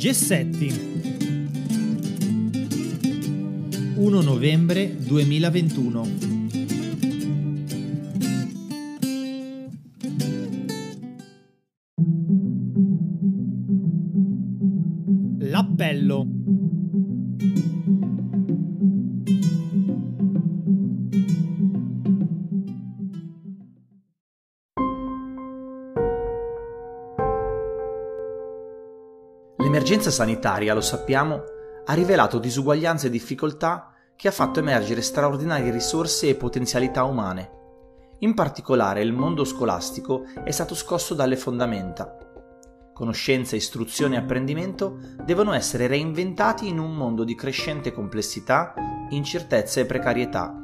Gessetti. 1 novembre 2021 L'emergenza sanitaria, lo sappiamo, ha rivelato disuguaglianze e difficoltà che ha fatto emergere straordinarie risorse e potenzialità umane. In particolare il mondo scolastico è stato scosso dalle fondamenta. Conoscenza, istruzione e apprendimento devono essere reinventati in un mondo di crescente complessità, incertezza e precarietà.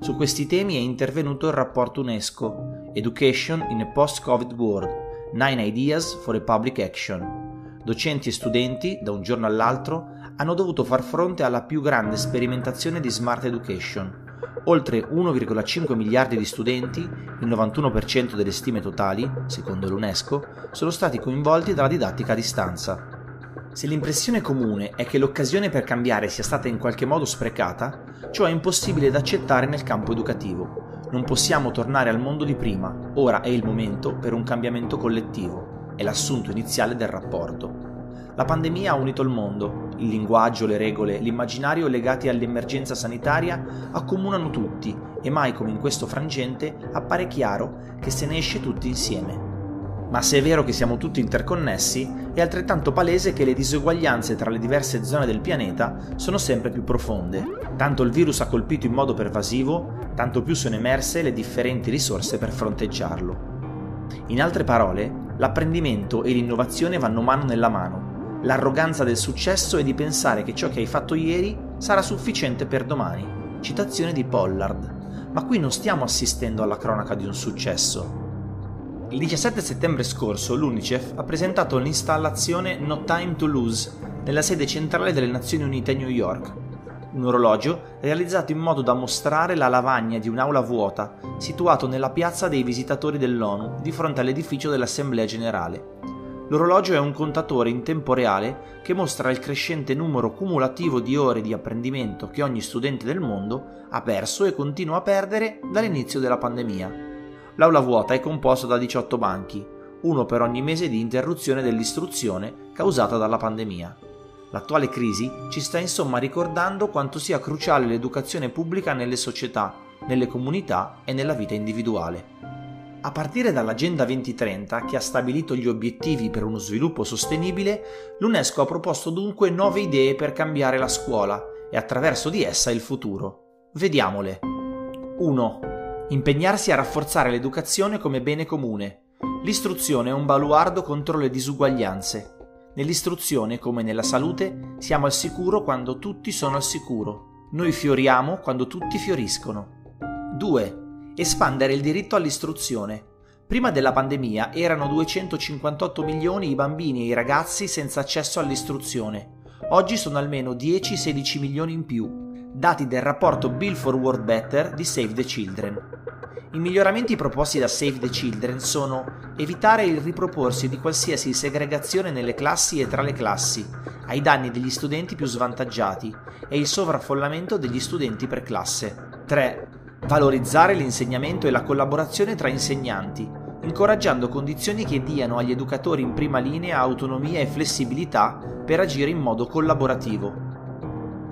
Su questi temi è intervenuto il rapporto UNESCO Education in a Post-Covid World, Nine Ideas for a Public Action. Docenti e studenti, da un giorno all'altro, hanno dovuto far fronte alla più grande sperimentazione di smart education. Oltre 1,5 miliardi di studenti, il 91% delle stime totali, secondo l'UNESCO, sono stati coinvolti dalla didattica a distanza. Se l'impressione comune è che l'occasione per cambiare sia stata in qualche modo sprecata, ciò è impossibile da accettare nel campo educativo. Non possiamo tornare al mondo di prima, ora è il momento per un cambiamento collettivo, è l'assunto iniziale del rapporto. La pandemia ha unito il mondo, il linguaggio, le regole, l'immaginario legati all'emergenza sanitaria accomunano tutti e mai come in questo frangente appare chiaro che se ne esce tutti insieme. Ma se è vero che siamo tutti interconnessi, è altrettanto palese che le diseguaglianze tra le diverse zone del pianeta sono sempre più profonde. Tanto il virus ha colpito in modo pervasivo, tanto più sono emerse le differenti risorse per fronteggiarlo. In altre parole, l'apprendimento e l'innovazione vanno mano nella mano L'arroganza del successo è di pensare che ciò che hai fatto ieri sarà sufficiente per domani. Citazione di Pollard. Ma qui non stiamo assistendo alla cronaca di un successo. Il 17 settembre scorso l'UNICEF ha presentato l'installazione No Time to Lose nella sede centrale delle Nazioni Unite a New York. Un orologio realizzato in modo da mostrare la lavagna di un'aula vuota situato nella piazza dei visitatori dell'ONU di fronte all'edificio dell'Assemblea Generale. L'orologio è un contatore in tempo reale che mostra il crescente numero cumulativo di ore di apprendimento che ogni studente del mondo ha perso e continua a perdere dall'inizio della pandemia. L'aula vuota è composta da 18 banchi, uno per ogni mese di interruzione dell'istruzione causata dalla pandemia. L'attuale crisi ci sta insomma ricordando quanto sia cruciale l'educazione pubblica nelle società, nelle comunità e nella vita individuale. A partire dall'Agenda 2030, che ha stabilito gli obiettivi per uno sviluppo sostenibile, l'UNESCO ha proposto dunque nuove idee per cambiare la scuola e attraverso di essa il futuro. Vediamole. 1. Impegnarsi a rafforzare l'educazione come bene comune. L'istruzione è un baluardo contro le disuguaglianze. Nell'istruzione, come nella salute, siamo al sicuro quando tutti sono al sicuro. Noi fioriamo quando tutti fioriscono. 2 espandere il diritto all'istruzione. Prima della pandemia erano 258 milioni i bambini e i ragazzi senza accesso all'istruzione. Oggi sono almeno 10-16 milioni in più, dati del rapporto Bill for World Better di Save the Children. I miglioramenti proposti da Save the Children sono evitare il riproporsi di qualsiasi segregazione nelle classi e tra le classi, ai danni degli studenti più svantaggiati, e il sovraffollamento degli studenti per classe. 3 valorizzare l'insegnamento e la collaborazione tra insegnanti, incoraggiando condizioni che diano agli educatori in prima linea autonomia e flessibilità per agire in modo collaborativo.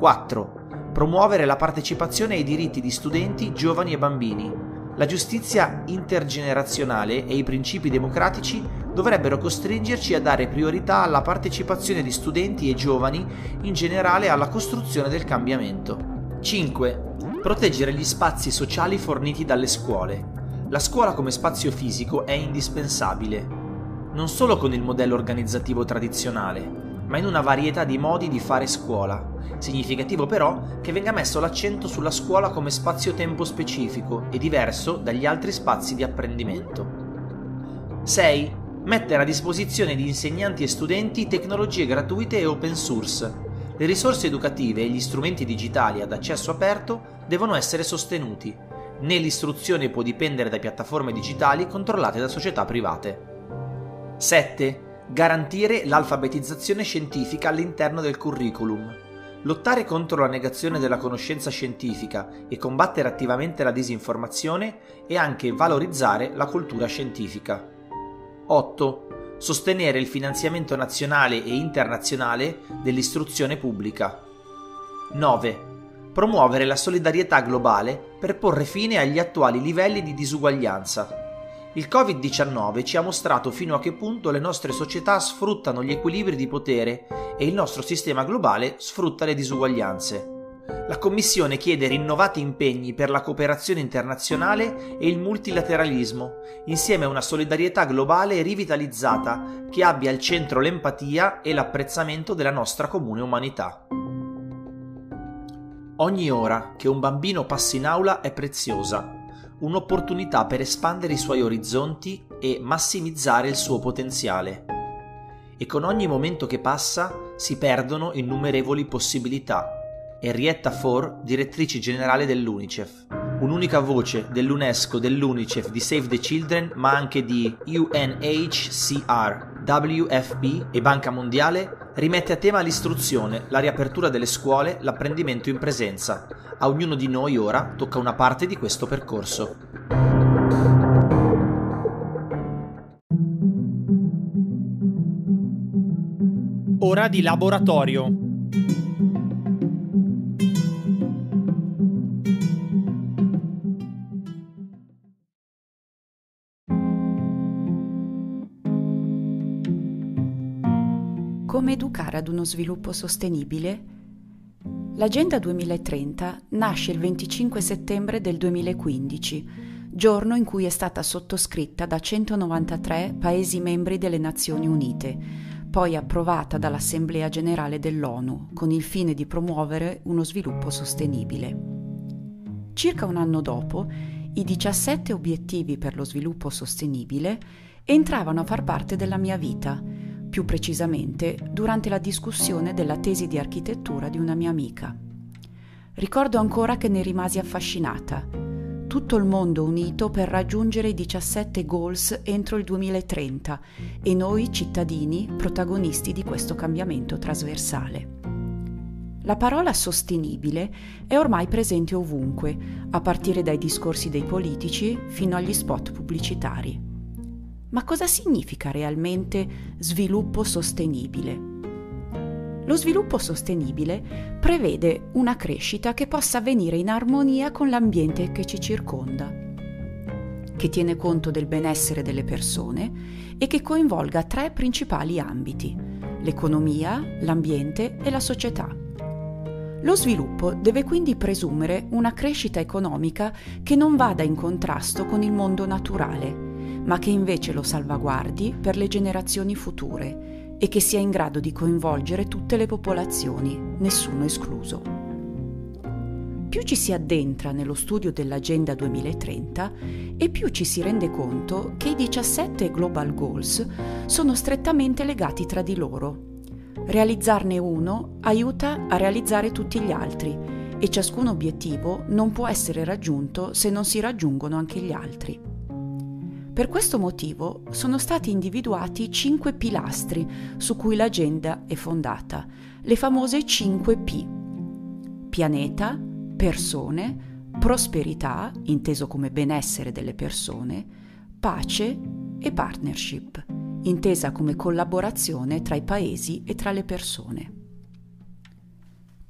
4. Promuovere la partecipazione ai diritti di studenti, giovani e bambini. La giustizia intergenerazionale e i principi democratici dovrebbero costringerci a dare priorità alla partecipazione di studenti e giovani in generale alla costruzione del cambiamento. 5 Proteggere gli spazi sociali forniti dalle scuole. La scuola come spazio fisico è indispensabile, non solo con il modello organizzativo tradizionale, ma in una varietà di modi di fare scuola. Significativo però che venga messo l'accento sulla scuola come spazio-tempo specifico e diverso dagli altri spazi di apprendimento. 6. Mettere a disposizione di insegnanti e studenti tecnologie gratuite e open source. Le risorse educative e gli strumenti digitali ad accesso aperto devono essere sostenuti, né l'istruzione può dipendere da piattaforme digitali controllate da società private. 7. Garantire l'alfabetizzazione scientifica all'interno del curriculum, lottare contro la negazione della conoscenza scientifica e combattere attivamente la disinformazione e anche valorizzare la cultura scientifica. 8. Sostenere il finanziamento nazionale e internazionale dell'istruzione pubblica. 9. Promuovere la solidarietà globale per porre fine agli attuali livelli di disuguaglianza il Covid-19 ci ha mostrato fino a che punto le nostre società sfruttano gli equilibri di potere e il nostro sistema globale sfrutta le disuguaglianze. La Commissione chiede rinnovati impegni per la cooperazione internazionale e il multilateralismo, insieme a una solidarietà globale rivitalizzata che abbia al centro l'empatia e l'apprezzamento della nostra comune umanità. Ogni ora che un bambino passa in aula è preziosa un'opportunità per espandere i suoi orizzonti e massimizzare il suo potenziale. E con ogni momento che passa si perdono innumerevoli possibilità. Henrietta Fore, direttrice generale dell'UNICEF. Un'unica voce dell'UNESCO, dell'UNICEF, di Save the Children, ma anche di UNHCR, WFP e Banca Mondiale, rimette a tema l'istruzione, la riapertura delle scuole, l'apprendimento in presenza. A ognuno di noi ora tocca una parte di questo percorso. Ora di laboratorio. Educare ad uno sviluppo sostenibile? L'Agenda 2030 nasce il 25 settembre del 2015, giorno in cui è stata sottoscritta da 193 Paesi membri delle Nazioni Unite, poi approvata dall'Assemblea generale dell'ONU con il fine di promuovere uno sviluppo sostenibile. Circa un anno dopo, i 17 obiettivi per lo sviluppo sostenibile entravano a far parte della mia vita più precisamente durante la discussione della tesi di architettura di una mia amica. Ricordo ancora che ne rimasi affascinata. Tutto il mondo unito per raggiungere i 17 goals entro il 2030 e noi cittadini protagonisti di questo cambiamento trasversale. La parola sostenibile è ormai presente ovunque, a partire dai discorsi dei politici fino agli spot pubblicitari. Ma cosa significa realmente sviluppo sostenibile? Lo sviluppo sostenibile prevede una crescita che possa avvenire in armonia con l'ambiente che ci circonda, che tiene conto del benessere delle persone e che coinvolga tre principali ambiti, l'economia, l'ambiente e la società. Lo sviluppo deve quindi presumere una crescita economica che non vada in contrasto con il mondo naturale, ma che invece lo salvaguardi per le generazioni future e che sia in grado di coinvolgere tutte le popolazioni, nessuno escluso. Più ci si addentra nello studio dell'Agenda 2030 e più ci si rende conto che i 17 Global Goals sono strettamente legati tra di loro. Realizzarne uno aiuta a realizzare tutti gli altri e ciascun obiettivo non può essere raggiunto se non si raggiungono anche gli altri. Per questo motivo sono stati individuati cinque pilastri su cui l'agenda è fondata, le famose 5P. Pianeta, persone, prosperità, inteso come benessere delle persone, pace e partnership, intesa come collaborazione tra i paesi e tra le persone.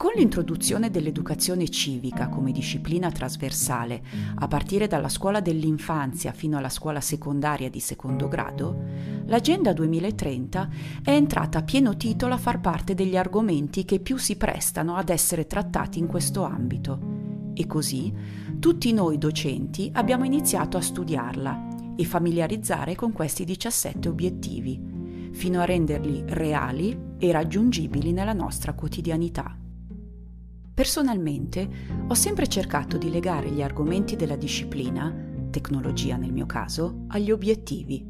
Con l'introduzione dell'educazione civica come disciplina trasversale, a partire dalla scuola dell'infanzia fino alla scuola secondaria di secondo grado, l'Agenda 2030 è entrata a pieno titolo a far parte degli argomenti che più si prestano ad essere trattati in questo ambito. E così tutti noi docenti abbiamo iniziato a studiarla e familiarizzare con questi 17 obiettivi, fino a renderli reali e raggiungibili nella nostra quotidianità. Personalmente ho sempre cercato di legare gli argomenti della disciplina, tecnologia nel mio caso, agli obiettivi.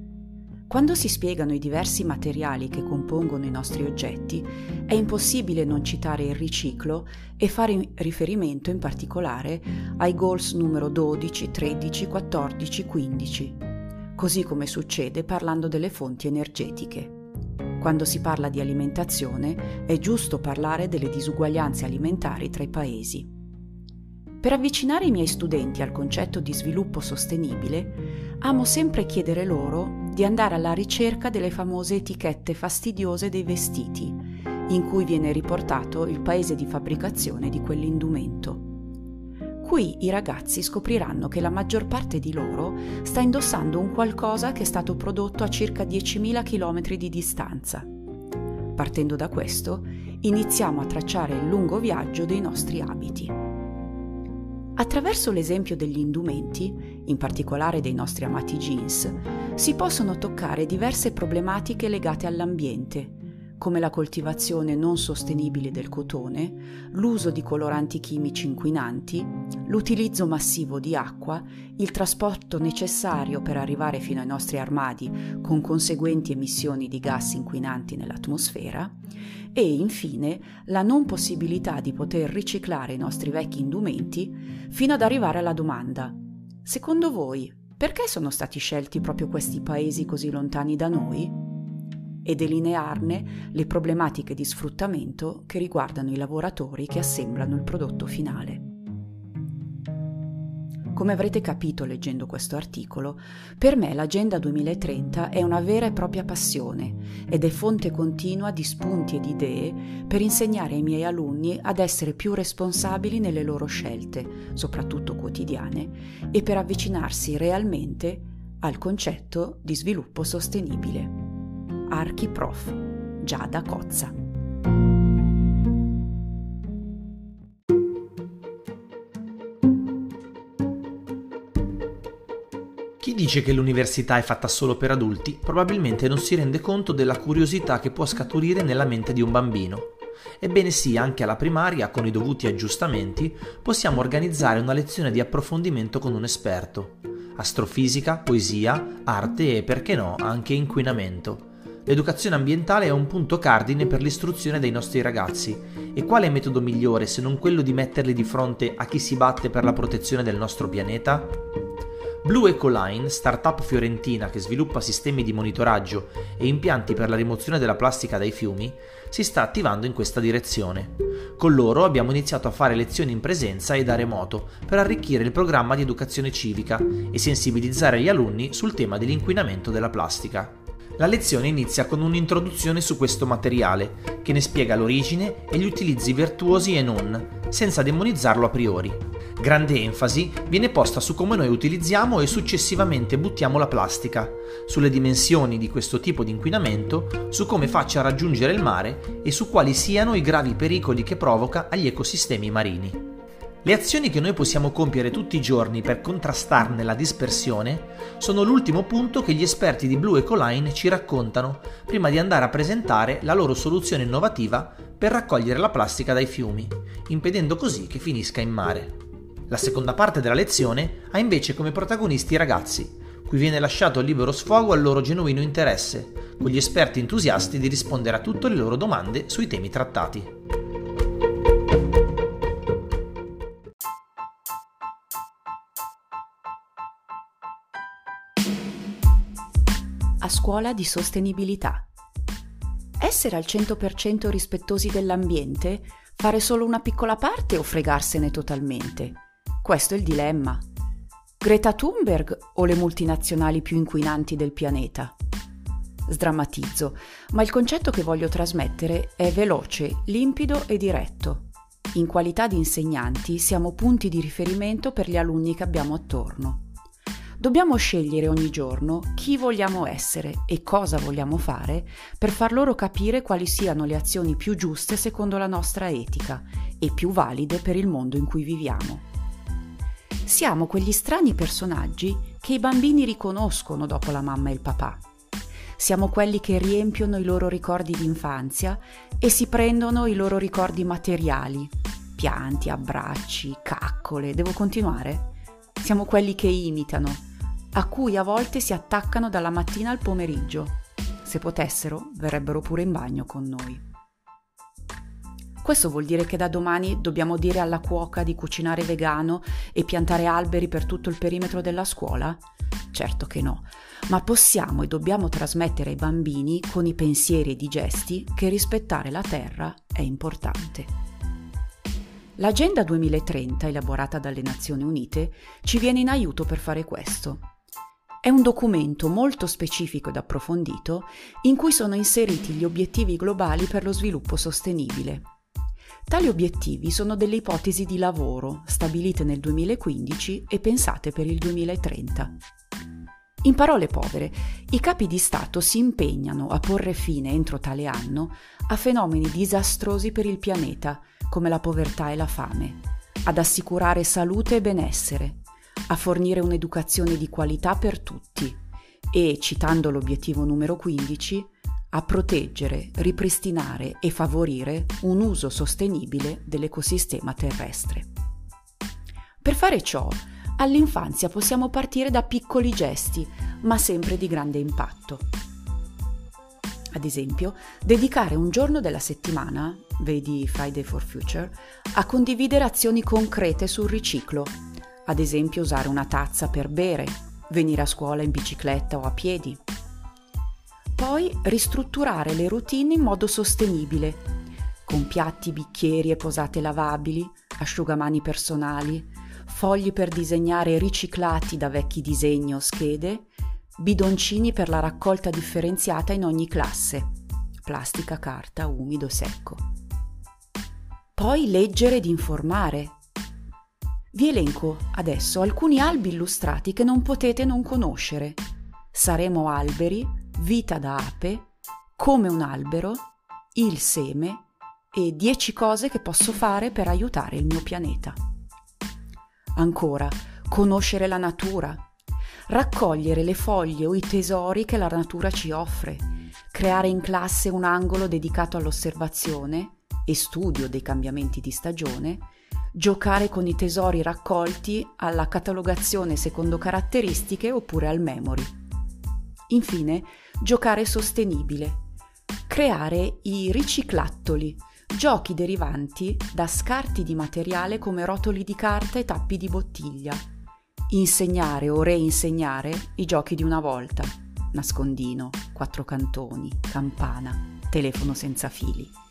Quando si spiegano i diversi materiali che compongono i nostri oggetti, è impossibile non citare il riciclo e fare riferimento in particolare ai goals numero 12, 13, 14, 15, così come succede parlando delle fonti energetiche. Quando si parla di alimentazione è giusto parlare delle disuguaglianze alimentari tra i paesi. Per avvicinare i miei studenti al concetto di sviluppo sostenibile, amo sempre chiedere loro di andare alla ricerca delle famose etichette fastidiose dei vestiti, in cui viene riportato il paese di fabbricazione di quell'indumento. Qui i ragazzi scopriranno che la maggior parte di loro sta indossando un qualcosa che è stato prodotto a circa 10.000 km di distanza. Partendo da questo, iniziamo a tracciare il lungo viaggio dei nostri abiti. Attraverso l'esempio degli indumenti, in particolare dei nostri amati jeans, si possono toccare diverse problematiche legate all'ambiente, come la coltivazione non sostenibile del cotone, l'uso di coloranti chimici inquinanti, l'utilizzo massivo di acqua, il trasporto necessario per arrivare fino ai nostri armadi con conseguenti emissioni di gas inquinanti nell'atmosfera e infine la non possibilità di poter riciclare i nostri vecchi indumenti fino ad arrivare alla domanda Secondo voi, perché sono stati scelti proprio questi paesi così lontani da noi? E delinearne le problematiche di sfruttamento che riguardano i lavoratori che assemblano il prodotto finale. Come avrete capito leggendo questo articolo, per me l'Agenda 2030 è una vera e propria passione ed è fonte continua di spunti e di idee per insegnare ai miei alunni ad essere più responsabili nelle loro scelte, soprattutto quotidiane, e per avvicinarsi realmente al concetto di sviluppo sostenibile. Archiprof Giada Cozza. Chi dice che l'università è fatta solo per adulti probabilmente non si rende conto della curiosità che può scaturire nella mente di un bambino. Ebbene sì, anche alla primaria, con i dovuti aggiustamenti, possiamo organizzare una lezione di approfondimento con un esperto. Astrofisica, poesia, arte e, perché no, anche inquinamento. L'educazione ambientale è un punto cardine per l'istruzione dei nostri ragazzi e quale metodo migliore se non quello di metterli di fronte a chi si batte per la protezione del nostro pianeta? Blue Ecoline, startup fiorentina che sviluppa sistemi di monitoraggio e impianti per la rimozione della plastica dai fiumi, si sta attivando in questa direzione. Con loro abbiamo iniziato a fare lezioni in presenza e da remoto per arricchire il programma di educazione civica e sensibilizzare gli alunni sul tema dell'inquinamento della plastica. La lezione inizia con un'introduzione su questo materiale, che ne spiega l'origine e gli utilizzi virtuosi e non, senza demonizzarlo a priori. Grande enfasi viene posta su come noi utilizziamo e successivamente buttiamo la plastica, sulle dimensioni di questo tipo di inquinamento, su come faccia raggiungere il mare e su quali siano i gravi pericoli che provoca agli ecosistemi marini. Le azioni che noi possiamo compiere tutti i giorni per contrastarne la dispersione sono l'ultimo punto che gli esperti di Blue Ecoline ci raccontano prima di andare a presentare la loro soluzione innovativa per raccogliere la plastica dai fiumi, impedendo così che finisca in mare. La seconda parte della lezione ha invece come protagonisti i ragazzi, cui viene lasciato libero sfogo al loro genuino interesse, con gli esperti entusiasti di rispondere a tutte le loro domande sui temi trattati. Scuola di sostenibilità. Essere al 100% rispettosi dell'ambiente, fare solo una piccola parte o fregarsene totalmente? Questo è il dilemma. Greta Thunberg o le multinazionali più inquinanti del pianeta? Sdrammatizzo, ma il concetto che voglio trasmettere è veloce, limpido e diretto. In qualità di insegnanti siamo punti di riferimento per gli alunni che abbiamo attorno. Dobbiamo scegliere ogni giorno chi vogliamo essere e cosa vogliamo fare per far loro capire quali siano le azioni più giuste secondo la nostra etica e più valide per il mondo in cui viviamo. Siamo quegli strani personaggi che i bambini riconoscono dopo la mamma e il papà. Siamo quelli che riempiono i loro ricordi di infanzia e si prendono i loro ricordi materiali, pianti, abbracci, caccole. Devo continuare? Siamo quelli che imitano a cui a volte si attaccano dalla mattina al pomeriggio. Se potessero, verrebbero pure in bagno con noi. Questo vuol dire che da domani dobbiamo dire alla cuoca di cucinare vegano e piantare alberi per tutto il perimetro della scuola? Certo che no, ma possiamo e dobbiamo trasmettere ai bambini con i pensieri ed i gesti che rispettare la Terra è importante. L'Agenda 2030, elaborata dalle Nazioni Unite, ci viene in aiuto per fare questo. È un documento molto specifico ed approfondito in cui sono inseriti gli obiettivi globali per lo sviluppo sostenibile. Tali obiettivi sono delle ipotesi di lavoro stabilite nel 2015 e pensate per il 2030. In parole povere, i capi di Stato si impegnano a porre fine entro tale anno a fenomeni disastrosi per il pianeta, come la povertà e la fame, ad assicurare salute e benessere, a fornire un'educazione di qualità per tutti e, citando l'obiettivo numero 15, a proteggere, ripristinare e favorire un uso sostenibile dell'ecosistema terrestre. Per fare ciò, all'infanzia possiamo partire da piccoli gesti, ma sempre di grande impatto. Ad esempio, dedicare un giorno della settimana, vedi Friday for Future, a condividere azioni concrete sul riciclo, ad esempio usare una tazza per bere, venire a scuola in bicicletta o a piedi. Poi ristrutturare le routine in modo sostenibile, con piatti, bicchieri e posate lavabili, asciugamani personali, fogli per disegnare riciclati da vecchi disegni o schede, bidoncini per la raccolta differenziata in ogni classe, plastica, carta, umido, secco. Poi leggere ed informare. Vi elenco adesso alcuni albi illustrati che non potete non conoscere. Saremo alberi, vita da ape, come un albero, il seme e 10 cose che posso fare per aiutare il mio pianeta. Ancora, conoscere la natura, raccogliere le foglie o i tesori che la natura ci offre, creare in classe un angolo dedicato all'osservazione e studio dei cambiamenti di stagione, giocare con i tesori raccolti alla catalogazione secondo caratteristiche oppure al memory. Infine, giocare sostenibile, creare i riciclattoli, giochi derivanti da scarti di materiale come rotoli di carta e tappi di bottiglia. Insegnare o reinsegnare i giochi di una volta. Nascondino, quattro cantoni, campana, telefono senza fili.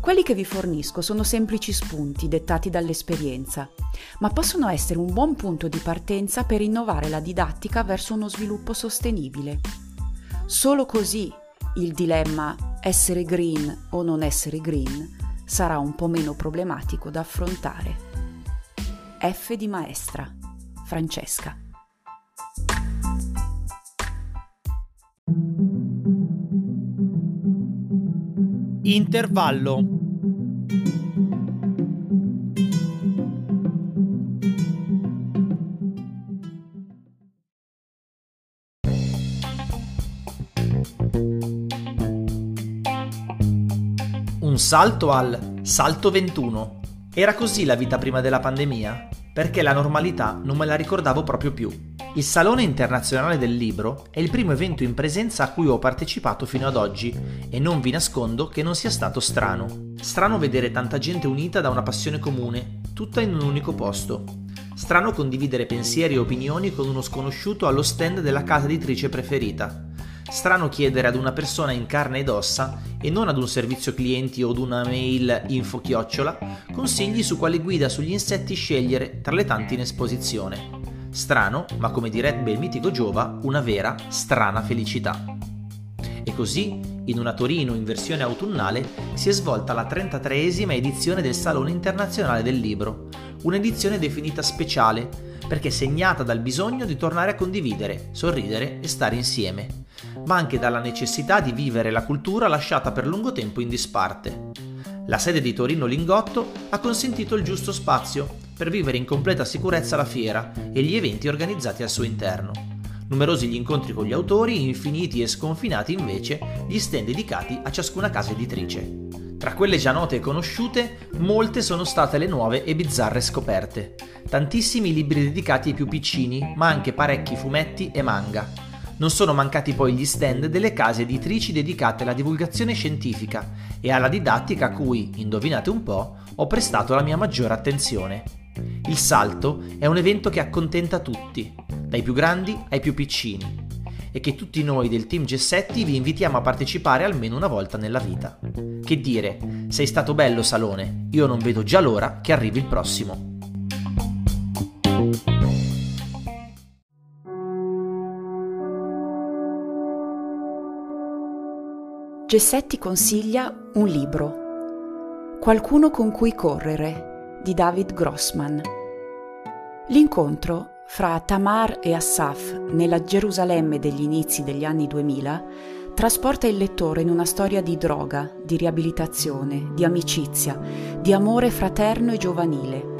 Quelli che vi fornisco sono semplici spunti dettati dall'esperienza, ma possono essere un buon punto di partenza per innovare la didattica verso uno sviluppo sostenibile. Solo così il dilemma essere green o non essere green sarà un po' meno problematico da affrontare. F di maestra, Francesca. Intervallo Un salto al salto 21. Era così la vita prima della pandemia? Perché la normalità non me la ricordavo proprio più. Il Salone Internazionale del Libro è il primo evento in presenza a cui ho partecipato fino ad oggi e non vi nascondo che non sia stato strano. Strano vedere tanta gente unita da una passione comune, tutta in un unico posto. Strano condividere pensieri e opinioni con uno sconosciuto allo stand della casa editrice preferita. Strano chiedere ad una persona in carne ed ossa e non ad un servizio clienti o ad una mail info chiocciola consigli su quale guida sugli insetti scegliere tra le tante in esposizione. Strano, ma come direbbe il mitico Giova, una vera strana felicità. E così, in una Torino in versione autunnale, si è svolta la 33esima edizione del Salone Internazionale del Libro, un'edizione definita speciale perché segnata dal bisogno di tornare a condividere, sorridere e stare insieme ma anche dalla necessità di vivere la cultura lasciata per lungo tempo in disparte. La sede di Torino Lingotto ha consentito il giusto spazio per vivere in completa sicurezza la fiera e gli eventi organizzati al suo interno. Numerosi gli incontri con gli autori, infiniti e sconfinati invece gli stand dedicati a ciascuna casa editrice. Tra quelle già note e conosciute, molte sono state le nuove e bizzarre scoperte. Tantissimi libri dedicati ai più piccini, ma anche parecchi fumetti e manga, non sono mancati poi gli stand delle case editrici dedicate alla divulgazione scientifica e alla didattica a cui, indovinate un po', ho prestato la mia maggiore attenzione. Il salto è un evento che accontenta tutti. dai più grandi ai più piccini, e che tutti noi del team Gessetti vi invitiamo a partecipare almeno una volta nella vita. Che dire, sei stato bello Salone, io non vedo già l'ora che arrivi il prossimo. Gessetti consiglia un libro. Qualcuno con cui correre di David Grossman. L'incontro fra Tamar e Assaf nella Gerusalemme degli inizi degli anni 2000 trasporta il lettore in una storia di droga, di riabilitazione, di amicizia, di amore fraterno e giovanile.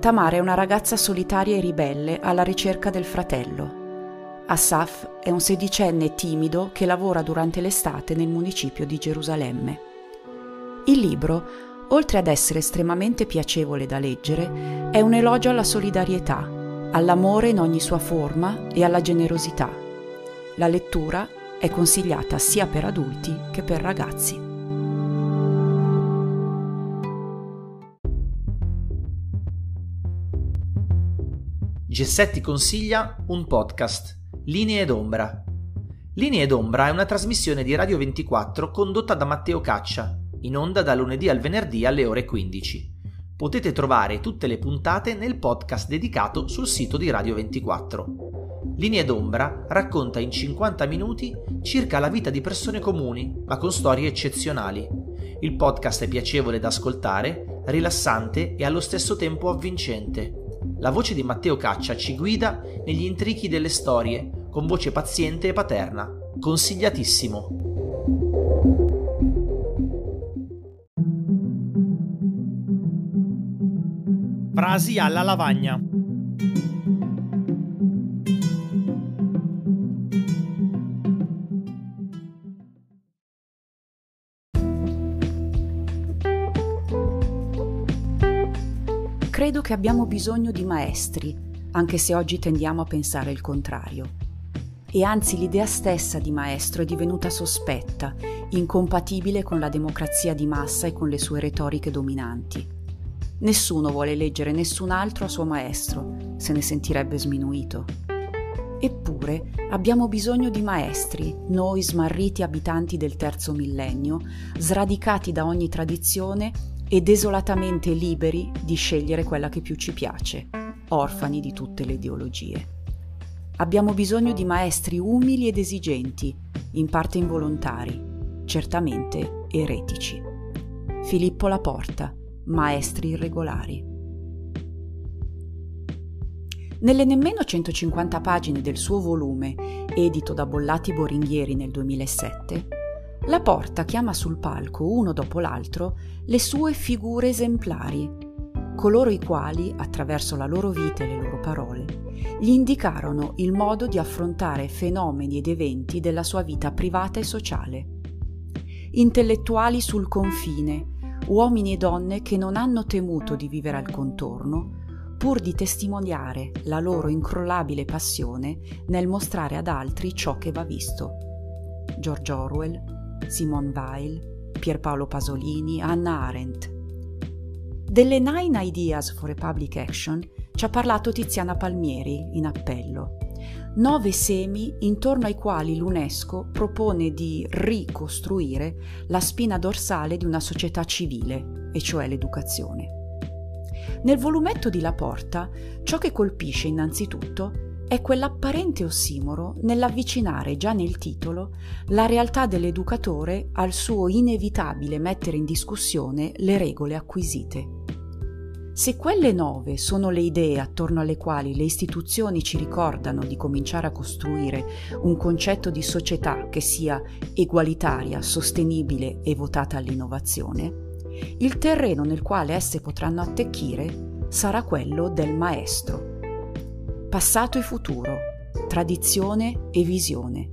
Tamar è una ragazza solitaria e ribelle alla ricerca del fratello. Assaf è un sedicenne timido che lavora durante l'estate nel municipio di Gerusalemme. Il libro oltre ad essere estremamente piacevole da leggere, è un elogio alla solidarietà, all'amore in ogni sua forma e alla generosità. La lettura è consigliata sia per adulti che per ragazzi. Gessetti consiglia un podcast, Linee d'ombra. Linee d'ombra è una trasmissione di Radio 24 condotta da Matteo Caccia, in onda da lunedì al venerdì alle ore 15. Potete trovare tutte le puntate nel podcast dedicato sul sito di Radio 24. Linee d'ombra racconta in 50 minuti circa la vita di persone comuni, ma con storie eccezionali. Il podcast è piacevole da ascoltare, rilassante e allo stesso tempo avvincente. La voce di Matteo Caccia ci guida negli intrichi delle storie, con voce paziente e paterna. Consigliatissimo! Frasi alla lavagna. Credo che abbiamo bisogno di maestri, anche se oggi tendiamo a pensare il contrario. E anzi l'idea stessa di maestro è divenuta sospetta, incompatibile con la democrazia di massa e con le sue retoriche dominanti. Nessuno vuole leggere nessun altro a suo maestro, se ne sentirebbe sminuito. Eppure abbiamo bisogno di maestri, noi smarriti abitanti del terzo millennio, sradicati da ogni tradizione e desolatamente liberi di scegliere quella che più ci piace, orfani di tutte le ideologie. Abbiamo bisogno di maestri umili ed esigenti, in parte involontari, certamente eretici. Filippo Laporta, maestri irregolari. Nelle nemmeno 150 pagine del suo volume, edito da Bollati Boringhieri nel 2007, la Porta chiama sul palco uno dopo l'altro le sue figure esemplari, coloro i quali, attraverso la loro vita e le loro parole, gli indicarono il modo di affrontare fenomeni ed eventi della sua vita privata e sociale. Intellettuali sul confine, uomini e donne che non hanno temuto di vivere al contorno, pur di testimoniare la loro incrollabile passione nel mostrare ad altri ciò che va visto. George Orwell, Simone Weil, Pierpaolo Pasolini, Hannah Arendt. Delle Nine Ideas for a Public Action ci ha parlato Tiziana Palmieri in appello nove semi intorno ai quali l'UNESCO propone di ricostruire la spina dorsale di una società civile, e cioè l'educazione. Nel volumetto di Laporta, ciò che colpisce innanzitutto è quell'apparente ossimoro nell'avvicinare già nel titolo la realtà dell'educatore al suo inevitabile mettere in discussione le regole acquisite. Se quelle nove sono le idee attorno alle quali le istituzioni ci ricordano di cominciare a costruire un concetto di società che sia egualitaria, sostenibile e votata all'innovazione, il terreno nel quale esse potranno attecchire sarà quello del maestro. Passato e futuro, tradizione e visione.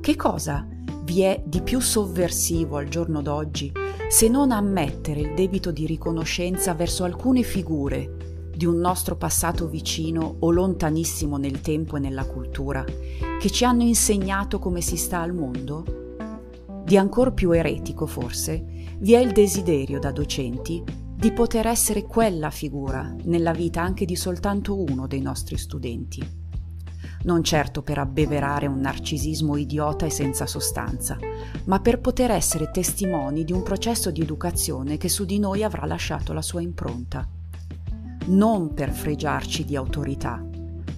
Che cosa vi è di più sovversivo al giorno d'oggi se non ammettere il debito di riconoscenza verso alcune figure di un nostro passato vicino o lontanissimo nel tempo e nella cultura, che ci hanno insegnato come si sta al mondo? Di ancor più eretico, forse, vi è il desiderio da docenti di poter essere quella figura nella vita anche di soltanto uno dei nostri studenti. Non certo per abbeverare un narcisismo idiota e senza sostanza, ma per poter essere testimoni di un processo di educazione che su di noi avrà lasciato la sua impronta. Non per fregiarci di autorità,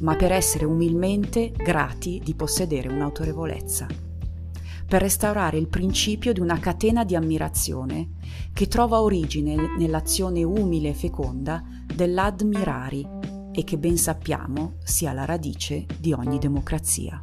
ma per essere umilmente grati di possedere un'autorevolezza per restaurare il principio di una catena di ammirazione che trova origine nell'azione umile e feconda dell'admirari e che ben sappiamo sia la radice di ogni democrazia.